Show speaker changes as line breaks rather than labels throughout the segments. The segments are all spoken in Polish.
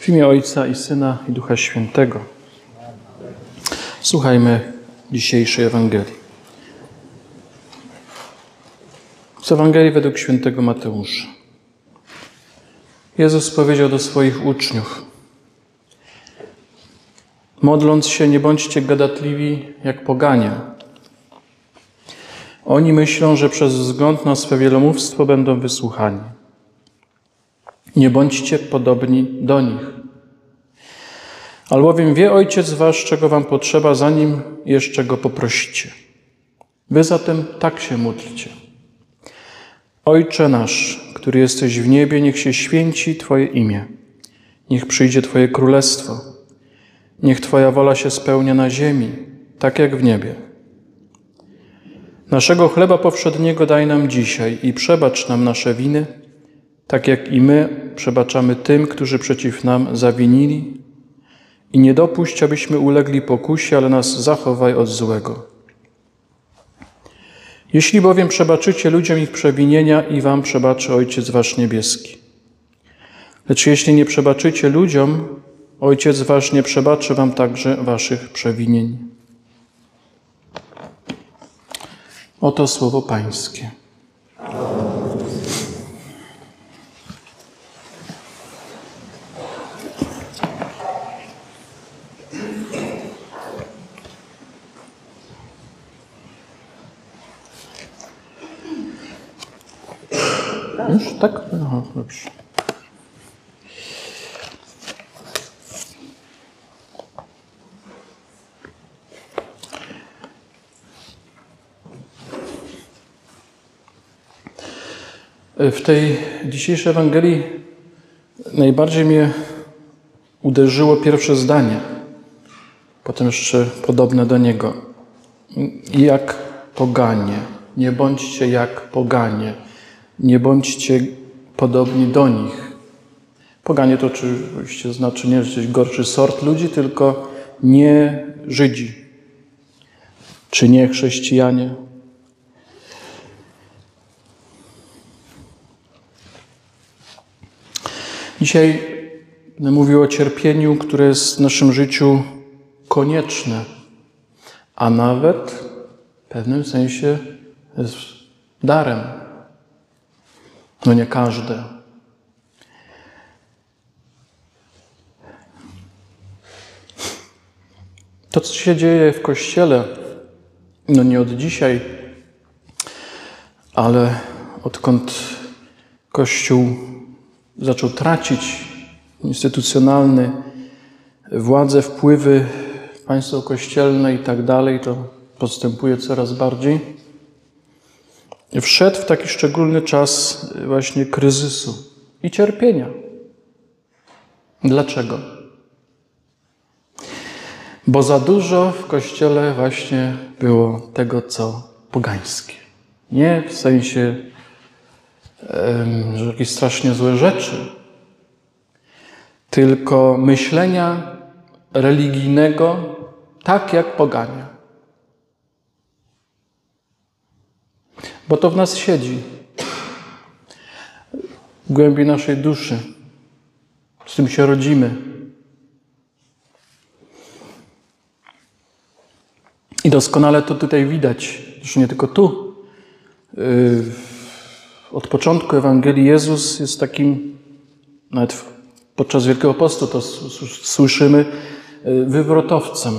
W imię Ojca i Syna i Ducha Świętego. Słuchajmy dzisiejszej Ewangelii. Z Ewangelii według świętego Mateusza. Jezus powiedział do swoich uczniów: Modląc się, nie bądźcie gadatliwi jak poganie. Oni myślą, że przez wzgląd na swe wielomówstwo będą wysłuchani. Nie bądźcie podobni do nich. Albowiem wie Ojciec Wasz, czego Wam potrzeba, zanim jeszcze Go poprosicie. Wy zatem tak się módlcie. Ojcze nasz, który jesteś w niebie, niech się święci Twoje imię. Niech przyjdzie Twoje królestwo. Niech Twoja wola się spełnia na ziemi, tak jak w niebie. Naszego chleba powszedniego daj nam dzisiaj i przebacz nam nasze winy, tak jak i my przebaczamy tym, którzy przeciw nam zawinili. I nie dopuść, abyśmy ulegli pokusie, ale nas zachowaj od złego. Jeśli bowiem przebaczycie ludziom ich przewinienia, i wam przebaczy Ojciec Wasz Niebieski. Lecz jeśli nie przebaczycie ludziom, Ojciec Wasz nie przebaczy wam także waszych przewinień. Oto słowo Pańskie. Już tak? Aha, dobrze. W tej dzisiejszej Ewangelii najbardziej mnie uderzyło pierwsze zdanie, potem jeszcze podobne do niego. Jak poganie, nie bądźcie jak poganie, nie bądźcie podobni do nich. Poganie to oczywiście znaczy nie jakiś gorszy sort ludzi, tylko nie Żydzi, czy nie chrześcijanie. Dzisiaj będę mówił o cierpieniu, które jest w naszym życiu konieczne, a nawet w pewnym sensie jest darem. No nie każde. To, co się dzieje w Kościele, no nie od dzisiaj, ale odkąd Kościół zaczął tracić instytucjonalny władzę, wpływy, państwo kościelne i tak dalej, to postępuje coraz bardziej. Wszedł w taki szczególny czas właśnie kryzysu i cierpienia. Dlaczego? Bo za dużo w kościele właśnie było tego, co pogańskie. Nie w sensie że jakieś strasznie złe rzeczy, tylko myślenia religijnego tak jak pogania. Bo to w nas siedzi, w głębi naszej duszy. Z tym się rodzimy. I doskonale to tutaj widać, zresztą nie tylko tu. Yy, od początku Ewangelii Jezus jest takim, nawet podczas Wielkiego Postu to słyszymy, y, wywrotowcem,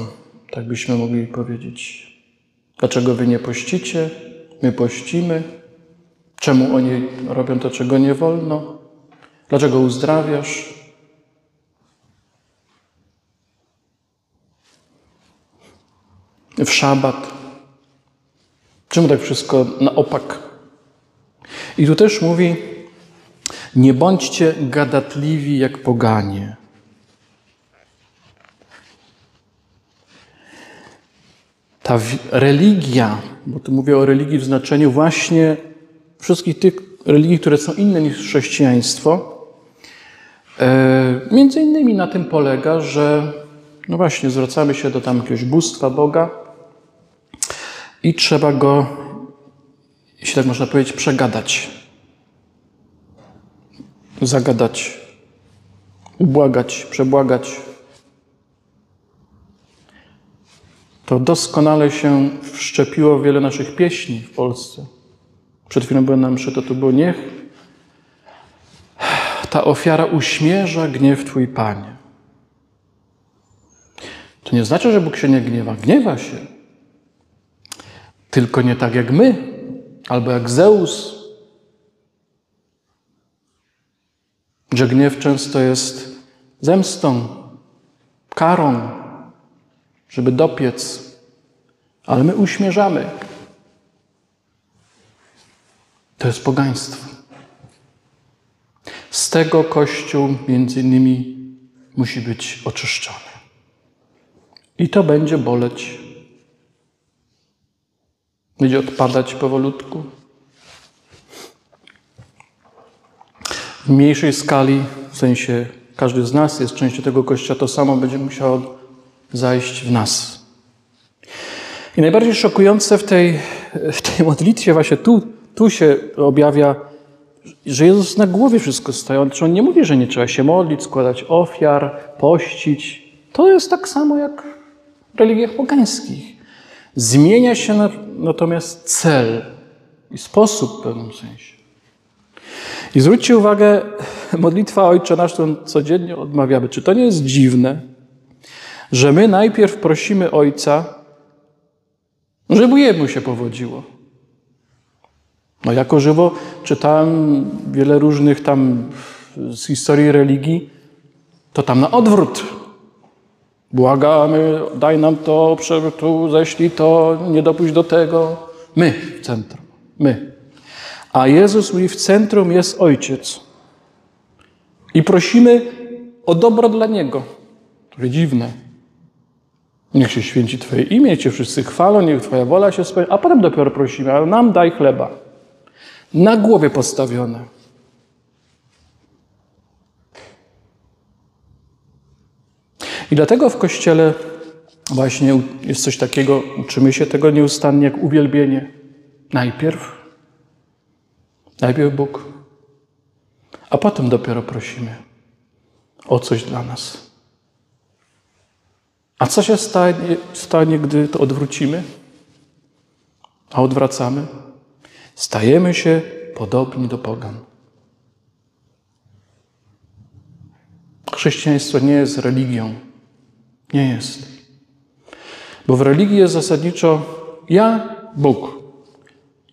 tak byśmy mogli powiedzieć. Dlaczego wy nie pościcie? My pościmy. Czemu oni robią to, czego nie wolno? Dlaczego uzdrawiasz? W szabat. Czemu tak wszystko na opak? I tu też mówi, nie bądźcie gadatliwi jak poganie. Ta religia, bo tu mówię o religii w znaczeniu właśnie wszystkich tych religii, które są inne niż chrześcijaństwo, e, między innymi na tym polega, że no właśnie zwracamy się do tam jakiegoś bóstwa Boga i trzeba go jeśli tak można powiedzieć, przegadać, zagadać. ubłagać, przebłagać. To doskonale się wszczepiło w wiele naszych pieśni w Polsce. Przed chwilą byłem na mszy, to tu było niech ta ofiara uśmierza gniew Twój Panie. To nie znaczy, że Bóg się nie gniewa. Gniewa się. Tylko nie tak jak my, albo jak Zeus. Że gniew często jest zemstą, karą, żeby dopiec, ale my uśmierzamy. To jest pogaństwo. Z tego Kościół między innymi musi być oczyszczony. I to będzie boleć. Będzie odpadać powolutku. W mniejszej skali, w sensie każdy z nas jest częścią tego Kościoła, to samo będzie musiało zajść w nas. I najbardziej szokujące w tej, w tej modlitwie, właśnie tu, tu się objawia, że Jezus na głowie wszystko stoi. On, on nie mówi, że nie trzeba się modlić, składać ofiar, pościć. To jest tak samo jak w religiach pogańskich. Zmienia się natomiast cel i sposób w pewnym sensie. I zwróćcie uwagę, modlitwa Ojcze Nasz, którą codziennie odmawiamy. Czy to nie jest dziwne, że my najpierw prosimy Ojca, żeby jemu się powodziło. No jako żywo czytałem wiele różnych tam z historii religii, to tam na odwrót. Błagamy, daj nam to, tu ześlij to, nie dopuść do tego. My w centrum. My. A Jezus mówi, w centrum jest Ojciec. I prosimy o dobro dla Niego. To dziwne. Niech się święci Twoje imię, Cię wszyscy chwalą, niech Twoja wola się spełni, a potem dopiero prosimy, ale nam daj chleba. Na głowie postawione. I dlatego w Kościele właśnie jest coś takiego, uczymy się tego nieustannie, jak uwielbienie. Najpierw, najpierw Bóg, a potem dopiero prosimy o coś dla nas. A co się stanie, stanie, gdy to odwrócimy? A odwracamy? Stajemy się podobni do pogan. Chrześcijaństwo nie jest religią. Nie jest. Bo w religii jest zasadniczo ja, Bóg.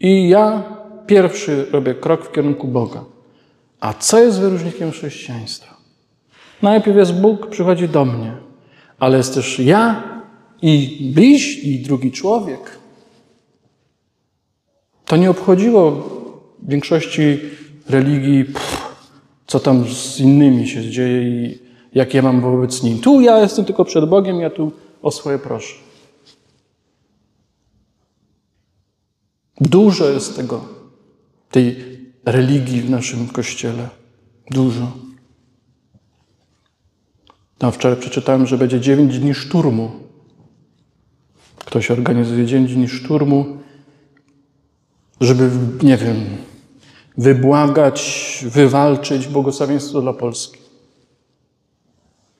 I ja pierwszy robię krok w kierunku Boga. A co jest wyróżnikiem chrześcijaństwa? Najpierw jest Bóg, przychodzi do mnie, ale jest też ja i bliź, i drugi człowiek. To nie obchodziło większości religii, pff, co tam z innymi się dzieje i jak ja mam wobec nim. Tu ja jestem tylko przed Bogiem, ja tu o swoje proszę. Dużo jest tego, tej religii w naszym kościele. Dużo. Tam wczoraj przeczytałem, że będzie 9 dni szturmu. Ktoś organizuje 9 dni szturmu, żeby, nie wiem, wybłagać, wywalczyć błogosławieństwo dla Polski.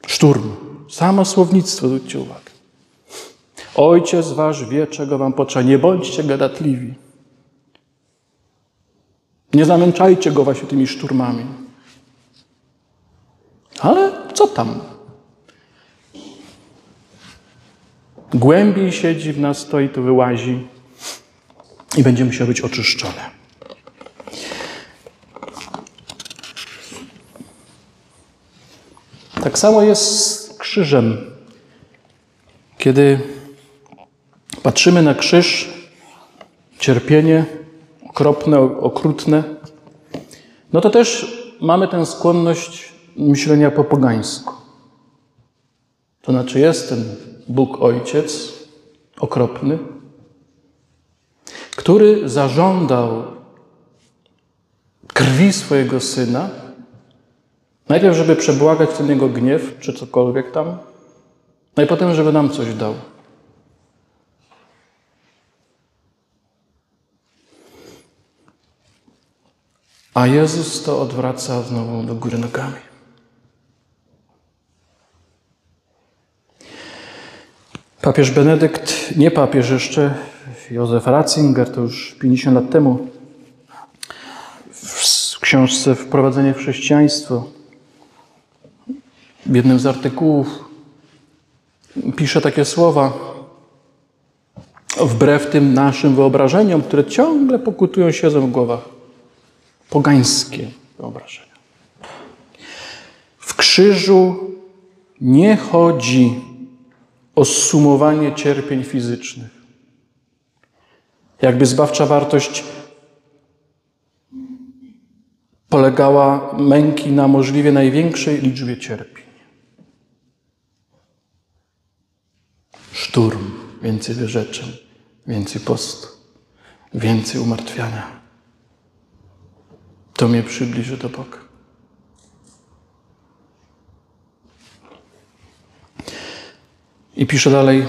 Szturm. Samo słownictwo, zwróćcie uwagę. Ojciec wasz wie, czego wam potrzeba. Nie bądźcie gadatliwi. Nie zamęczajcie go właśnie tymi szturmami. Ale co tam? Głębiej siedzi w nas to i tu wyłazi i będzie musiał być oczyszczone. Tak samo jest z krzyżem. Kiedy patrzymy na krzyż, cierpienie okropne, okrutne, no to też mamy tę skłonność myślenia po pogańsku. To znaczy jest ten Bóg Ojciec okropny, który zażądał krwi swojego Syna, Najpierw, żeby przebłagać ten jego gniew, czy cokolwiek tam, no i potem, żeby nam coś dał. A Jezus to odwraca znowu do góry nogami. Papież Benedykt, nie papież jeszcze, Józef Ratzinger, to już 50 lat temu, w książce Wprowadzenie w chrześcijaństwo, w jednym z artykułów pisze takie słowa, wbrew tym naszym wyobrażeniom, które ciągle pokutują siedzą w głowach. Pogańskie wyobrażenia. W krzyżu nie chodzi o sumowanie cierpień fizycznych. Jakby zbawcza wartość polegała męki na możliwie największej liczbie cierpień. Szturm, więcej wyrzeczeń, więcej postu, więcej umartwiania. To mnie przybliży do Boga. I pisze dalej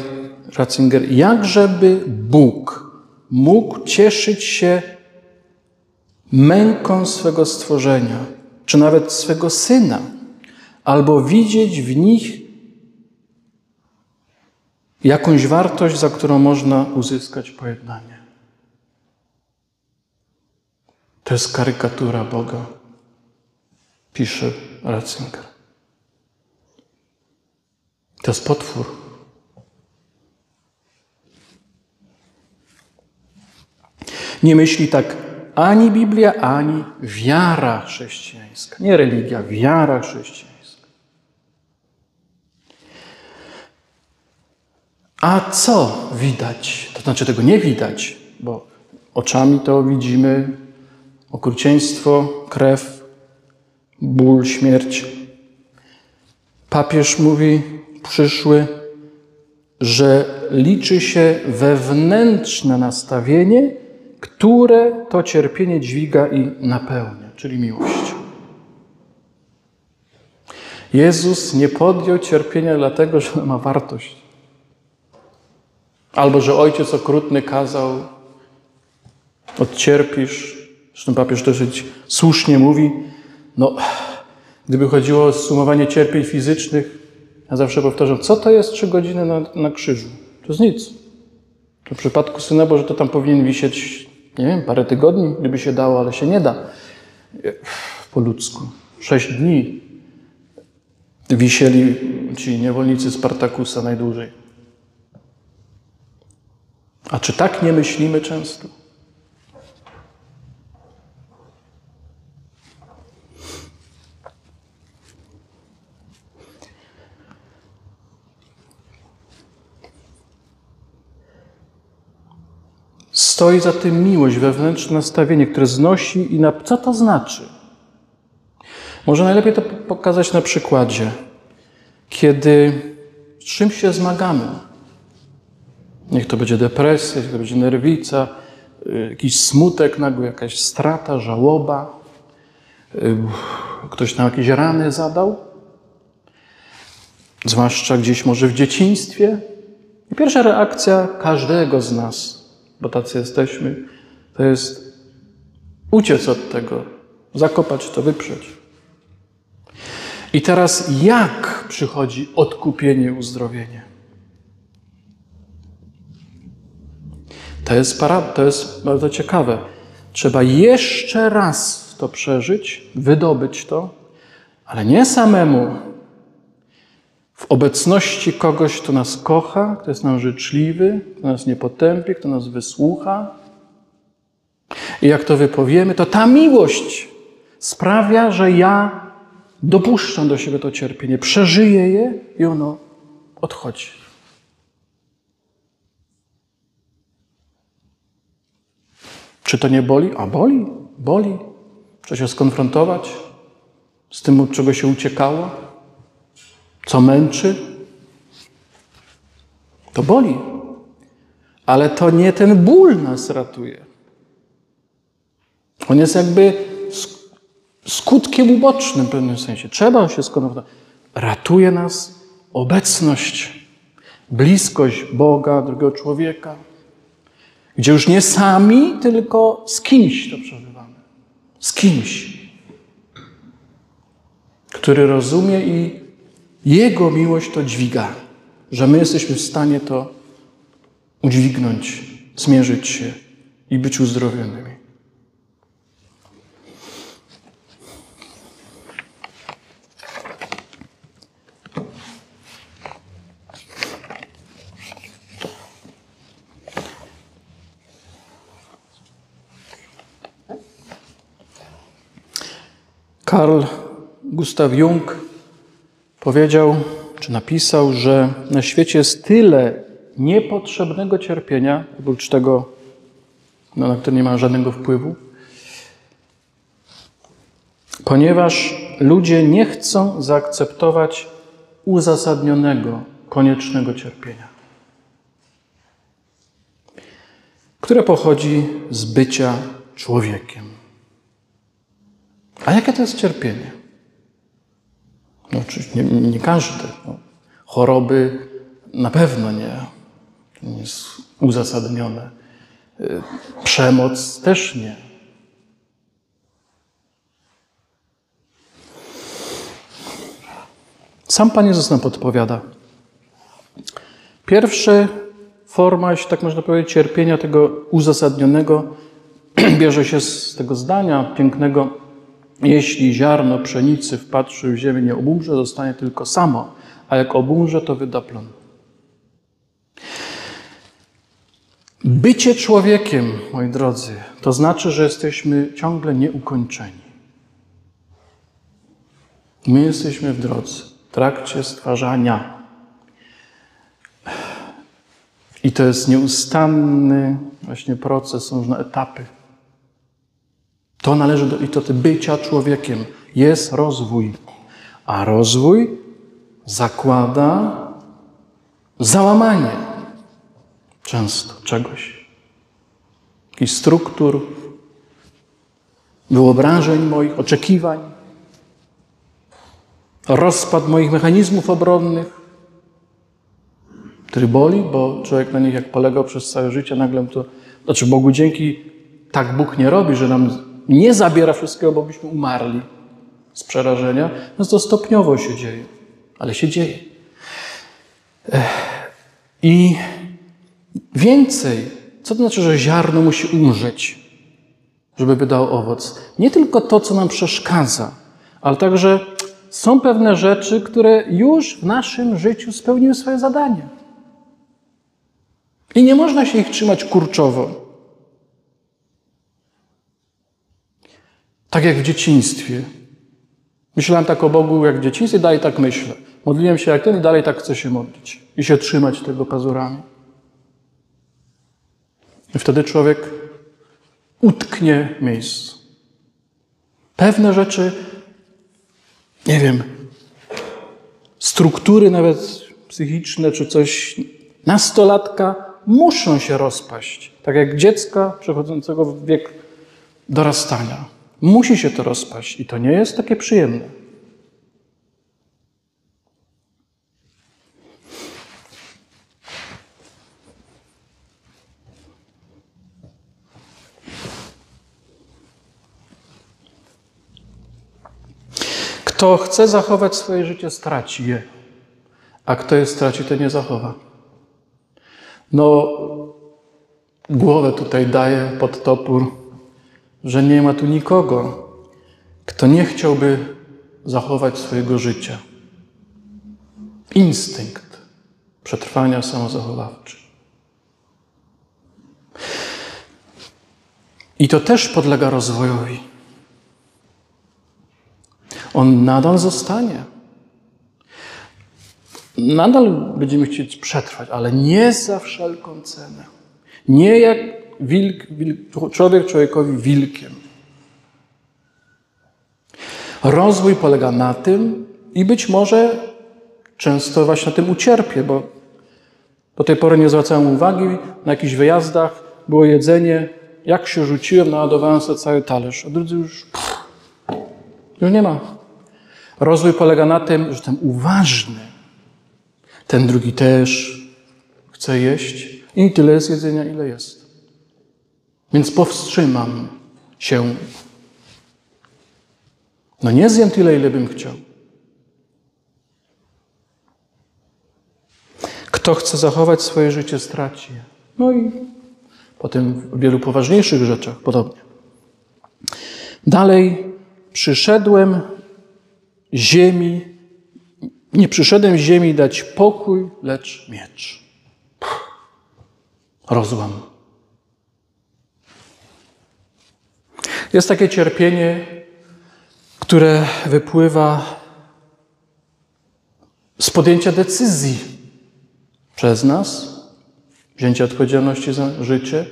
Ratzinger, jakżeby Bóg mógł cieszyć się męką swego stworzenia, czy nawet swego syna, albo widzieć w nich jakąś wartość, za którą można uzyskać pojednanie. To jest karykatura Boga, pisze Ratzinger. To jest potwór. Nie myśli tak ani Biblia, ani wiara chrześcijańska. Nie religia, wiara chrześcijańska. A co widać? To znaczy tego nie widać, bo oczami to widzimy okrucieństwo, krew, ból, śmierć. Papież mówi przyszły, że liczy się wewnętrzne nastawienie, które to cierpienie dźwiga i napełnia, czyli miłość. Jezus nie podjął cierpienia dlatego, że ma wartość. Albo że ojciec okrutny kazał, odcierpisz. Zresztą papież dosyć słusznie mówi, no, gdyby chodziło o sumowanie cierpień fizycznych, ja zawsze powtarzam, co to jest trzy godziny na, na krzyżu? To jest nic. To w przypadku Syna Boże to tam powinien wisieć, nie wiem, parę tygodni, gdyby się dało, ale się nie da. Po ludzku. Sześć dni wisieli ci niewolnicy Spartakusa najdłużej. A czy tak nie myślimy często? Stoi za tym miłość, wewnętrzne nastawienie, które znosi i na... Co to znaczy? Może najlepiej to pokazać na przykładzie, kiedy z czymś się zmagamy. Niech to będzie depresja, niech to będzie nerwica, y, jakiś smutek nagły, jakaś strata, żałoba. Y, ktoś nam jakieś rany zadał, zwłaszcza gdzieś może w dzieciństwie. I pierwsza reakcja każdego z nas, bo tacy jesteśmy, to jest uciec od tego, zakopać to, wyprzeć. I teraz jak przychodzi odkupienie, uzdrowienie? To jest, para, to jest bardzo ciekawe. Trzeba jeszcze raz to przeżyć, wydobyć to, ale nie samemu. W obecności kogoś, kto nas kocha, kto jest nam życzliwy, kto nas nie potępi, kto nas wysłucha. I jak to wypowiemy, to ta miłość sprawia, że ja dopuszczam do siebie to cierpienie, przeżyję je i ono odchodzi. Czy to nie boli? A boli, boli. Trzeba się skonfrontować z tym, od czego się uciekało, co męczy. To boli. Ale to nie ten ból nas ratuje. On jest jakby skutkiem ubocznym w pewnym sensie. Trzeba się skonfrontować. Ratuje nas obecność, bliskość Boga, drugiego człowieka gdzie już nie sami, tylko z kimś to przeżywamy. Z kimś, który rozumie i jego miłość to dźwiga. że my jesteśmy w stanie to udźwignąć, zmierzyć się i być uzdrowionymi. Karl Gustav Jung powiedział, czy napisał, że na świecie jest tyle niepotrzebnego cierpienia, oprócz tego, no, na które nie ma żadnego wpływu, ponieważ ludzie nie chcą zaakceptować uzasadnionego, koniecznego cierpienia, które pochodzi z bycia człowiekiem. A jakie to jest cierpienie? No, oczywiście nie, nie każdy. No, choroby na pewno nie. To nie jest uzasadnione. Y, przemoc też nie. Sam Pan Jezus nam podpowiada. Pierwsza forma, jeśli tak można powiedzieć, cierpienia tego uzasadnionego bierze się z tego zdania pięknego jeśli ziarno pszenicy wpatrzy w ziemię nie obumrze, zostanie tylko samo, a jak obumrze, to wyda plon. Bycie człowiekiem, moi drodzy, to znaczy, że jesteśmy ciągle nieukończeni. My jesteśmy w drodze, w trakcie stwarzania. I to jest nieustanny właśnie proces, są różne etapy. To należy do istoty bycia człowiekiem. Jest rozwój. A rozwój zakłada załamanie często czegoś. Jakichś struktur, wyobrażeń moich, oczekiwań, rozpad moich mechanizmów obronnych, który boli, bo człowiek na nich jak polegał przez całe życie, nagle to, znaczy Bogu dzięki, tak Bóg nie robi, że nam nie zabiera wszystkiego, bo byśmy umarli z przerażenia, no to stopniowo się dzieje, ale się dzieje. I więcej, co to znaczy, że ziarno musi umrzeć, żeby wydał owoc? Nie tylko to, co nam przeszkadza, ale także są pewne rzeczy, które już w naszym życiu spełniły swoje zadanie. I nie można się ich trzymać kurczowo. Tak jak w dzieciństwie. Myślałem tak o Bogu jak w dzieciństwie, dalej tak myślę. Modliłem się jak ten i dalej tak chcę się modlić. I się trzymać tego pazurami. I wtedy człowiek utknie w miejscu. Pewne rzeczy, nie wiem, struktury nawet psychiczne czy coś nastolatka muszą się rozpaść. Tak jak dziecka przechodzącego w wiek dorastania. Musi się to rozpaść i to nie jest takie przyjemne. Kto chce zachować swoje życie, straci je. A kto je straci, to nie zachowa. No, głowę tutaj daję pod topór że nie ma tu nikogo, kto nie chciałby zachować swojego życia. Instynkt przetrwania samozachowawczy. I to też podlega rozwojowi. On nadal zostanie. Nadal będziemy chcieć przetrwać, ale nie za wszelką cenę. Nie jak wilk, wilk, człowiek człowiekowi wilkiem. Rozwój polega na tym i być może często właśnie na tym ucierpię, bo do tej pory nie zwracałem uwagi, na jakichś wyjazdach było jedzenie, jak się rzuciłem, naładowałem sobie cały talerz, a drudzy już, pff, już nie ma. Rozwój polega na tym, że jestem uważny. Ten drugi też chce jeść i tyle jest jedzenia, ile jest. Więc powstrzymam się. No nie zjem tyle, ile bym chciał. Kto chce zachować swoje życie, straci je. No i potem w wielu poważniejszych rzeczach podobnie. Dalej, przyszedłem ziemi, nie przyszedłem ziemi dać pokój, lecz miecz. Rozłam. Jest takie cierpienie, które wypływa z podjęcia decyzji przez nas, wzięcia odpowiedzialności za życie,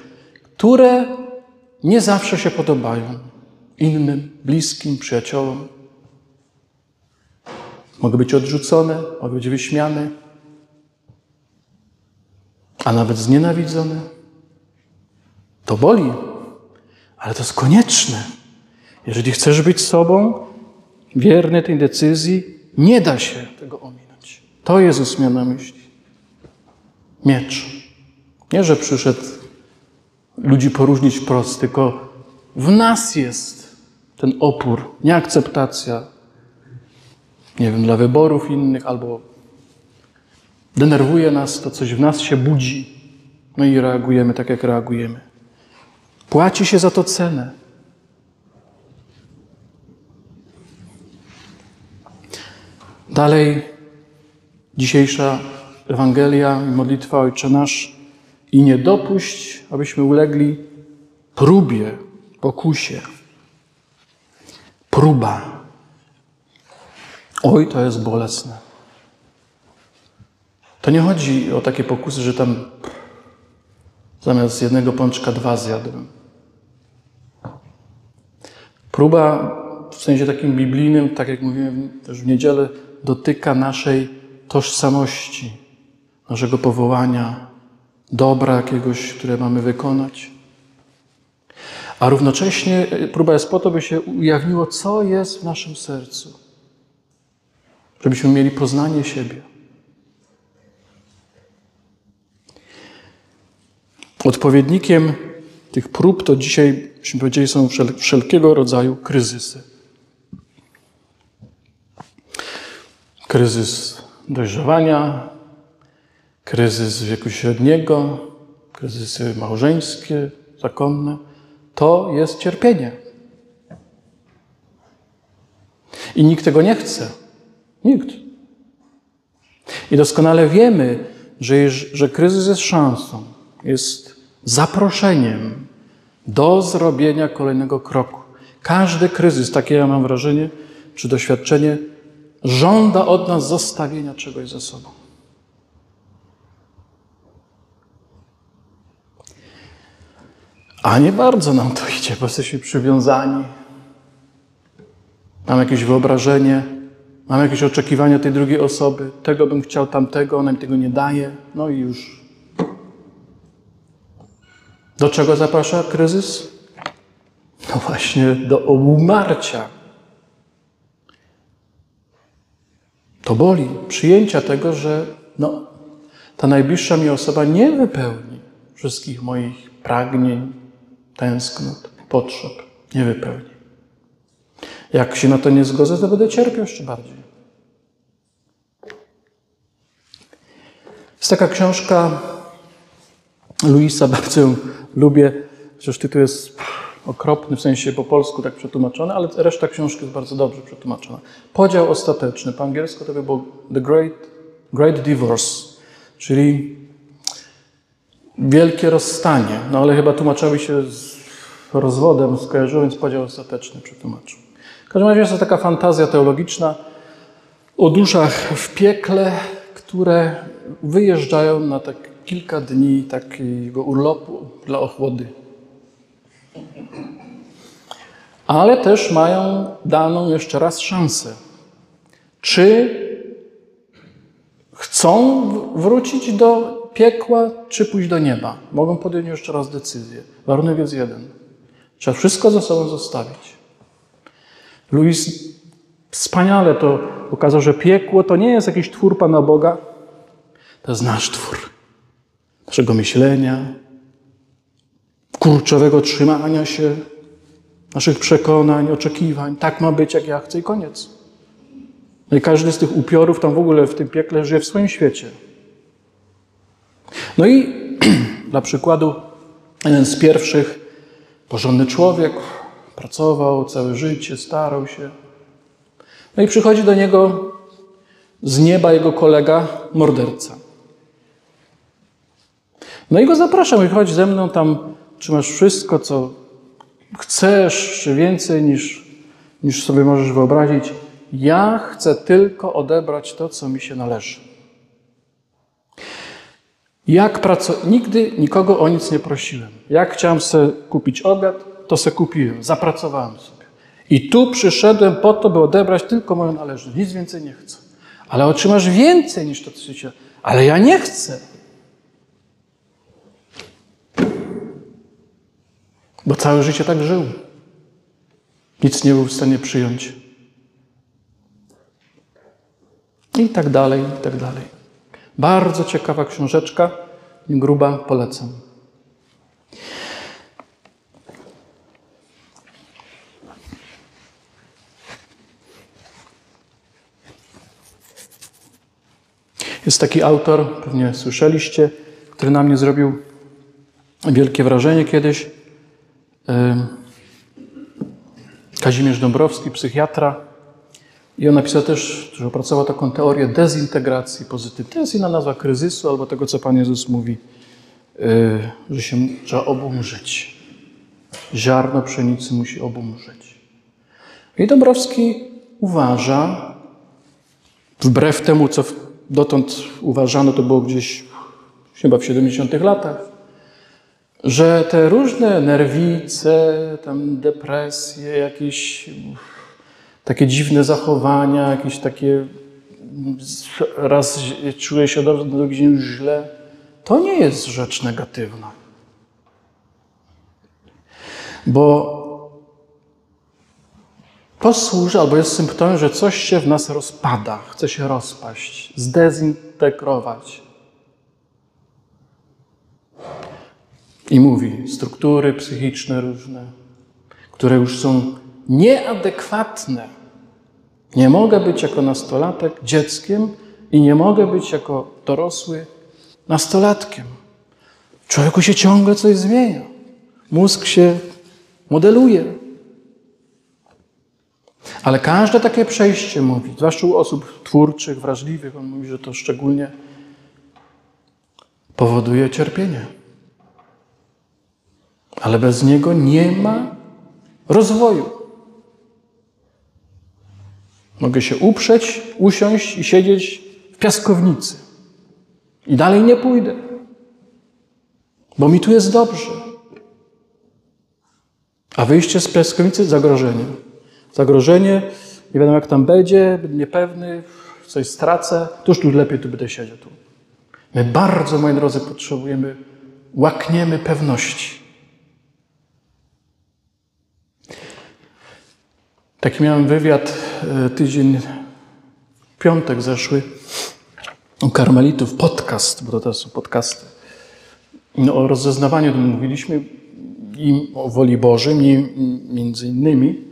które nie zawsze się podobają innym, bliskim, przyjaciołom. Mogą być odrzucone, mogą być wyśmiane, a nawet znienawidzone. To boli, ale to jest konieczne. Jeżeli chcesz być sobą, wierny tej decyzji, nie da się tego ominąć. To Jezus miał na myśli. Miecz. Nie, że przyszedł ludzi poróżnić wprost, tylko w nas jest ten opór, nieakceptacja, nie wiem, dla wyborów innych, albo denerwuje nas, to coś w nas się budzi, no i reagujemy tak, jak reagujemy. Płaci się za to cenę. Dalej, dzisiejsza Ewangelia i modlitwa Ojcze Nasz i nie dopuść, abyśmy ulegli próbie, pokusie. Próba. Oj, to jest bolesne. To nie chodzi o takie pokusy, że tam zamiast jednego pączka dwa zjadłem. Próba w sensie takim biblijnym, tak jak mówiłem też w niedzielę, dotyka naszej tożsamości, naszego powołania, dobra jakiegoś, które mamy wykonać. A równocześnie próba jest po to, by się ujawniło, co jest w naszym sercu. Żebyśmy mieli poznanie siebie. Odpowiednikiem tych prób to dzisiaj, byśmy powiedzieli, są wszelkiego rodzaju kryzysy. Kryzys dojrzewania, kryzys wieku średniego, kryzysy małżeńskie, zakonne. To jest cierpienie. I nikt tego nie chce. Nikt. I doskonale wiemy, że, że kryzys jest szansą, jest zaproszeniem do zrobienia kolejnego kroku. Każdy kryzys, takie ja mam wrażenie, czy doświadczenie, żąda od nas zostawienia czegoś ze sobą. A nie bardzo nam to idzie, bo jesteśmy przywiązani. Mam jakieś wyobrażenie, mam jakieś oczekiwania tej drugiej osoby. Tego bym chciał, tamtego, ona mi tego nie daje. No i już. Do czego zaprasza kryzys? No właśnie do umarcia. To boli. Przyjęcia tego, że no, ta najbliższa mi osoba nie wypełni wszystkich moich pragnień, tęsknot, potrzeb. Nie wypełni. Jak się na to nie zgodzę, to będę cierpiał jeszcze bardziej. Jest taka książka Luisa, bardzo lubię, chociaż tytuł jest okropny, w sensie po polsku tak przetłumaczony, ale reszta książki jest bardzo dobrze przetłumaczona. Podział ostateczny. Po angielsku to by było The Great, Great Divorce, czyli wielkie rozstanie. No ale chyba tłumaczowi się z rozwodem skojarzyło, więc podział ostateczny przetłumaczył. W każdym razie jest to taka fantazja teologiczna o duszach w piekle, które wyjeżdżają na tak kilka dni takiego urlopu dla ochłody. Ale też mają daną jeszcze raz szansę. Czy chcą wrócić do piekła, czy pójść do nieba? Mogą podjąć jeszcze raz decyzję. Warunek jest jeden. Trzeba wszystko ze sobą zostawić. Louis wspaniale to pokazał, że piekło to nie jest jakiś twór Pana Boga, to jest nasz twór. Naszego myślenia, kurczowego trzymania się, naszych przekonań, oczekiwań. Tak ma być, jak ja chcę i koniec. No i każdy z tych upiorów tam w ogóle w tym piekle żyje w swoim świecie. No i dla przykładu, jeden z pierwszych, porządny człowiek, pracował całe życie, starał się. No i przychodzi do niego z nieba jego kolega, morderca. No i go zapraszam, i chodź ze mną tam, trzymasz wszystko, co chcesz, czy więcej niż, niż sobie możesz wyobrazić. Ja chcę tylko odebrać to, co mi się należy. Jak praco... Nigdy nikogo o nic nie prosiłem. Jak chciałem sobie kupić obiad, to se kupiłem, zapracowałem sobie. I tu przyszedłem po to, by odebrać tylko moją należność. Nic więcej nie chcę. Ale otrzymasz więcej niż to, co się... Ale ja nie chcę. Bo całe życie tak żył. Nic nie był w stanie przyjąć. I tak dalej, i tak dalej. Bardzo ciekawa książeczka, gruba, polecam. Jest taki autor, pewnie słyszeliście, który na mnie zrobił wielkie wrażenie kiedyś. Kazimierz Dąbrowski, psychiatra. I on napisał też, że opracował taką teorię dezintegracji pozytywnej. To jest inna nazwa kryzysu albo tego, co Pan Jezus mówi, y, że się trzeba obumrzeć. Ziarno pszenicy musi obumrzeć. I Dąbrowski uważa, wbrew temu, co dotąd uważano, to było gdzieś chyba w 70 latach, że te różne nerwice, tam depresje, jakieś takie dziwne zachowania, jakieś takie raz czuję się dobrze, drugi dzień źle, to nie jest rzecz negatywna. Bo to służy albo jest symptomem, że coś się w nas rozpada, chce się rozpaść, zdezintegrować. I mówi, struktury psychiczne różne, które już są nieadekwatne. Nie mogę być jako nastolatek dzieckiem i nie mogę być jako dorosły nastolatkiem. W człowieku się ciągle coś zmienia. Mózg się modeluje. Ale każde takie przejście mówi, zwłaszcza u osób twórczych, wrażliwych, on mówi, że to szczególnie powoduje cierpienie. Ale bez niego nie ma rozwoju. Mogę się uprzeć, usiąść i siedzieć w piaskownicy. I dalej nie pójdę, bo mi tu jest dobrze. A wyjście z piaskownicy zagrożenie. Zagrożenie, nie wiadomo jak tam będzie, będę niepewny, coś stracę, tuż tu lepiej tu będę siedział. Tu. My bardzo, moi drodzy, potrzebujemy, łakniemy pewności. Taki miałem wywiad e, tydzień, piątek zeszły, u karmelitów, podcast, bo to też są podcasty. No, o rozeznawaniu mówiliśmy i o woli Bożym, i między innymi.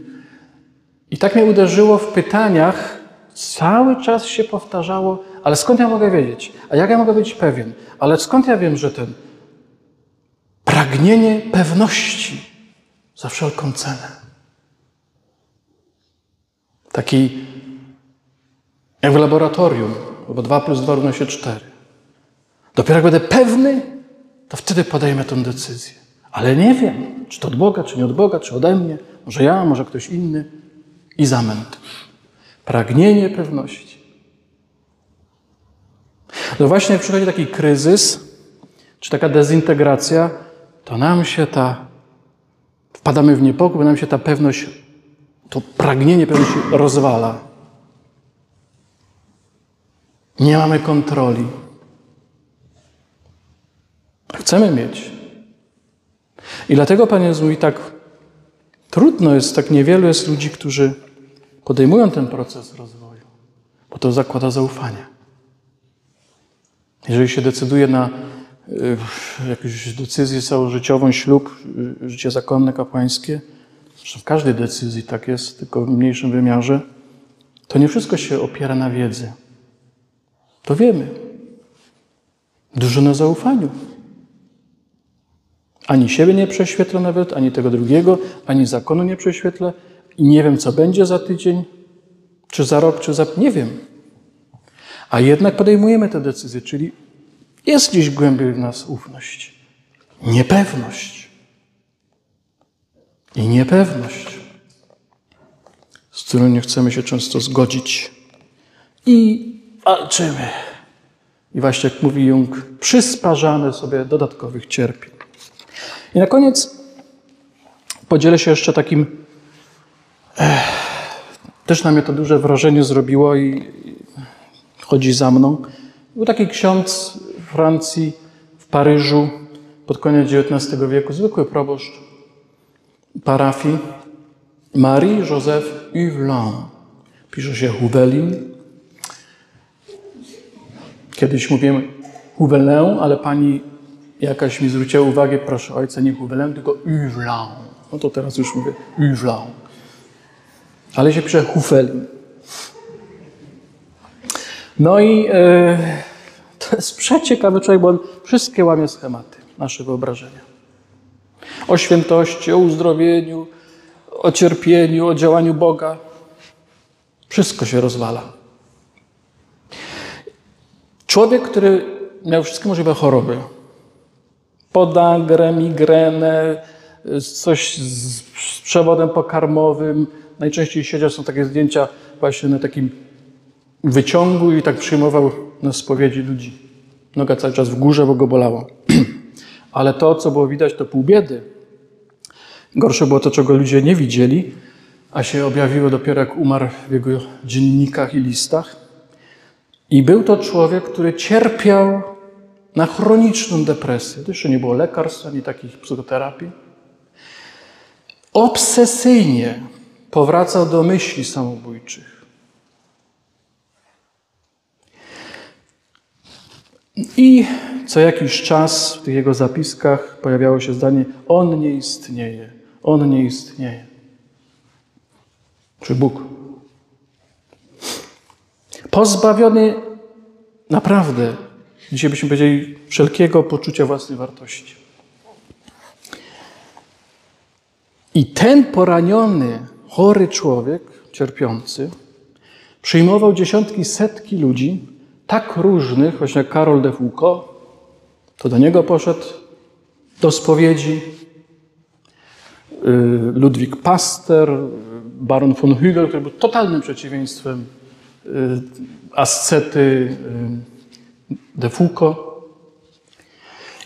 I tak mnie uderzyło w pytaniach, cały czas się powtarzało, ale skąd ja mogę wiedzieć? A jak ja mogę być pewien? Ale skąd ja wiem, że ten pragnienie pewności za wszelką cenę? Taki jak w laboratorium, bo 2 plus 2 równa się 4. Dopiero jak będę pewny, to wtedy podejmę tę decyzję. Ale nie wiem, czy to od Boga, czy nie od Boga, czy ode mnie, może ja, może ktoś inny. I zamęt. Pragnienie pewności. No właśnie, jak przychodzi taki kryzys, czy taka dezintegracja, to nam się ta, wpadamy w niepokój, nam się ta pewność to pragnienie pewnie się rozwala. Nie mamy kontroli. Chcemy mieć. I dlatego Pan Jezus mówi tak, trudno jest, tak niewielu jest ludzi, którzy podejmują ten proces rozwoju, bo to zakłada zaufanie. Jeżeli się decyduje na y, jakąś decyzję całożyciową, ślub, y, życie zakonne, kapłańskie, Zresztą w każdej decyzji tak jest, tylko w mniejszym wymiarze. To nie wszystko się opiera na wiedzy. To wiemy. Dużo na zaufaniu. Ani siebie nie prześwietlę nawet, ani tego drugiego, ani zakonu nie prześwietlę. I nie wiem, co będzie za tydzień, czy za rok, czy za. Nie wiem. A jednak podejmujemy te decyzje, czyli jest gdzieś głębiej w nas ufność. Niepewność. I niepewność, z którą nie chcemy się często zgodzić. I walczymy. I właśnie jak mówi Jung, przysparzamy sobie dodatkowych cierpień. I na koniec podzielę się jeszcze takim. Ech, też na mnie to duże wrażenie zrobiło i, i chodzi za mną. Był taki ksiądz w Francji, w Paryżu, pod koniec XIX wieku, zwykły proboszcz parafii, Marie-Joseph Huvelin. Pisze się Huvelin. Kiedyś mówiłem Huvelin, ale pani jakaś mi zwróciła uwagę, proszę ojca, nie Huvelin, tylko Huvelin. No to teraz już mówię Huvelin. Ale się pisze Hufelin. No i e, to jest przeciekawy człowiek, bo on wszystkie łamie schematy nasze wyobrażenia. O świętości, o uzdrowieniu, o cierpieniu, o działaniu Boga. Wszystko się rozwala. Człowiek, który miał wszystkie możliwe choroby. Podagrę, migrenę, coś z przewodem pokarmowym. Najczęściej siedział, są takie zdjęcia właśnie na takim wyciągu i tak przyjmował na spowiedzi ludzi. Noga cały czas w górze, bo go bolało. Ale to, co było widać, to pół biedy. Gorsze było to, czego ludzie nie widzieli, a się objawiło dopiero jak umarł w jego dziennikach i listach. I był to człowiek, który cierpiał na chroniczną depresję. To jeszcze nie było lekarstw ani takich psychoterapii. Obsesyjnie powracał do myśli samobójczych. I co jakiś czas w tych jego zapiskach pojawiało się zdanie: On nie istnieje, on nie istnieje. Czy Bóg? Pozbawiony naprawdę, dzisiaj byśmy powiedzieli, wszelkiego poczucia własnej wartości. I ten poraniony, chory człowiek, cierpiący, przyjmował dziesiątki, setki ludzi, tak różnych, właśnie jak Karol de Foucault, to do niego poszedł do spowiedzi. Y, Ludwik Paster, baron von Hügel, który był totalnym przeciwieństwem y, ascety y, de Foucault.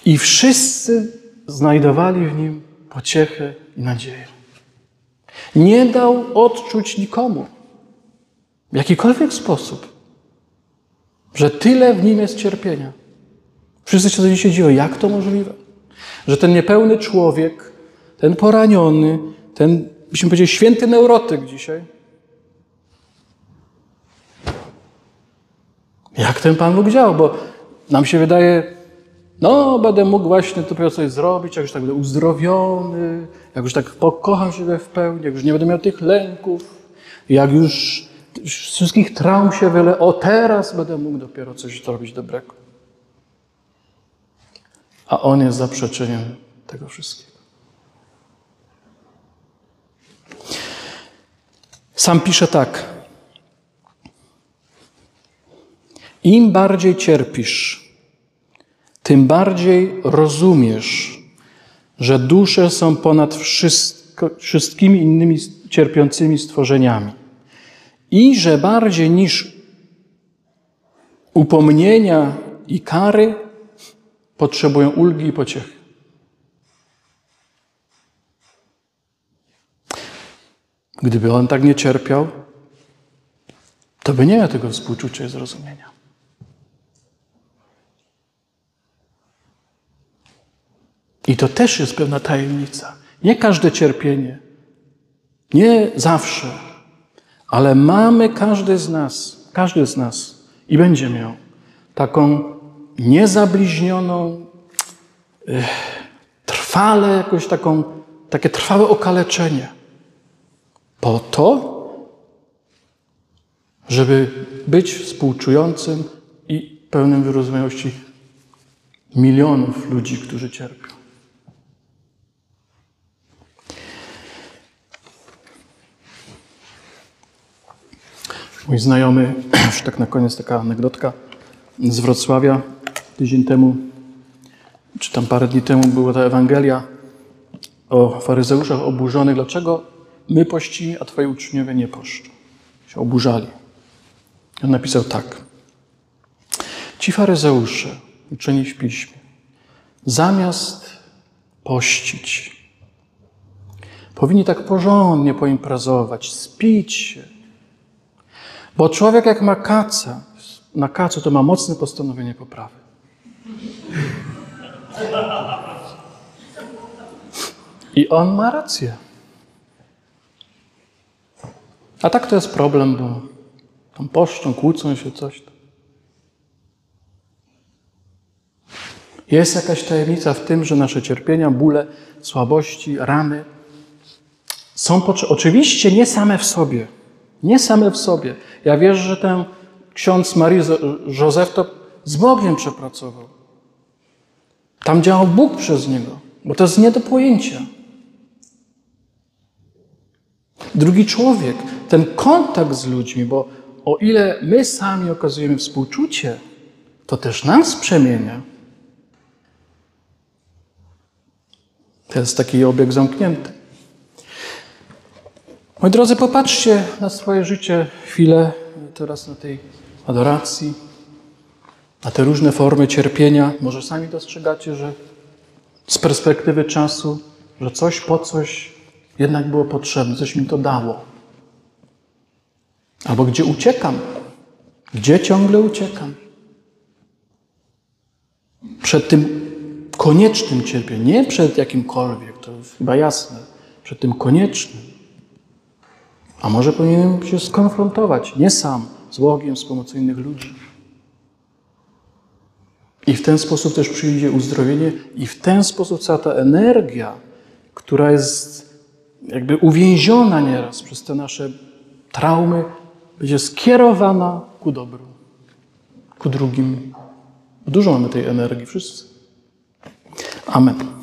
I wszyscy znajdowali w nim pociechę i nadzieję. Nie dał odczuć nikomu w jakikolwiek sposób, że tyle w nim jest cierpienia. Wszyscy się dzisiaj dziwią, jak to możliwe? Że ten niepełny człowiek, ten poraniony, ten, byśmy powiedzieli, święty neurotyk dzisiaj, jak ten Pan Bóg działał? Bo nam się wydaje, no, będę mógł właśnie dopiero coś zrobić, jak już tak będę uzdrowiony, jak już tak pokocham siebie w pełni, jak już nie będę miał tych lęków, jak już wszystkich traum się wyle, o teraz będę mógł dopiero coś zrobić dobrego. A On jest zaprzeczeniem tego wszystkiego. Sam pisze tak. Im bardziej cierpisz, tym bardziej rozumiesz, że dusze są ponad wszystko, wszystkimi innymi cierpiącymi stworzeniami i że bardziej niż upomnienia i kary potrzebują ulgi i pociechy. Gdyby on tak nie cierpiał, to by nie miał tego współczucia i zrozumienia. I to też jest pewna tajemnica. Nie każde cierpienie, nie zawsze, ale mamy każdy z nas, każdy z nas i będzie miał taką niezabliźnioną, trwale jakoś taką, takie trwałe okaleczenie. Po to, żeby być współczującym i pełnym wyrozumiałości milionów ludzi, którzy cierpią. Mój znajomy, już tak na koniec taka anegdotka z Wrocławia, tydzień temu, czy tam parę dni temu była ta Ewangelia o faryzeuszach oburzonych. Dlaczego my pościmy, a twoi uczniowie nie poszczą? Się oburzali. On napisał tak. Ci faryzeusze, uczeni w piśmie, zamiast pościć, powinni tak porządnie poimprezować, spić się. Bo człowiek jak ma kaca, na kacu to ma mocne postanowienie poprawy. I on ma rację. A tak to jest problem, bo tam poszczą, kłócą się, coś. Jest jakaś tajemnica w tym, że nasze cierpienia, bóle, słabości, rany są oczywiście nie same w sobie. Nie same w sobie. Ja wierzę, że ten ksiądz Marii Józef to z Bogiem przepracował. Tam działał Bóg przez niego, bo to jest nie do pojęcia. Drugi człowiek, ten kontakt z ludźmi, bo o ile my sami okazujemy współczucie, to też nas przemienia. To jest taki obieg zamknięty. Moi drodzy, popatrzcie na swoje życie chwilę, teraz na tej adoracji, na te różne formy cierpienia. Może sami dostrzegacie, że z perspektywy czasu, że coś po coś jednak było potrzebne, coś mi to dało. Albo gdzie uciekam, gdzie ciągle uciekam. Przed tym koniecznym cierpieniem, nie przed jakimkolwiek, to chyba jasne, przed tym koniecznym. A może powinienem się skonfrontować, nie sam, z Bogiem, z pomocą innych ludzi. I w ten sposób też przyjdzie uzdrowienie, i w ten sposób cała ta energia, która jest jakby uwięziona nieraz przez te nasze traumy, będzie skierowana ku dobru, ku drugim. Dużo mamy tej energii wszyscy. Amen.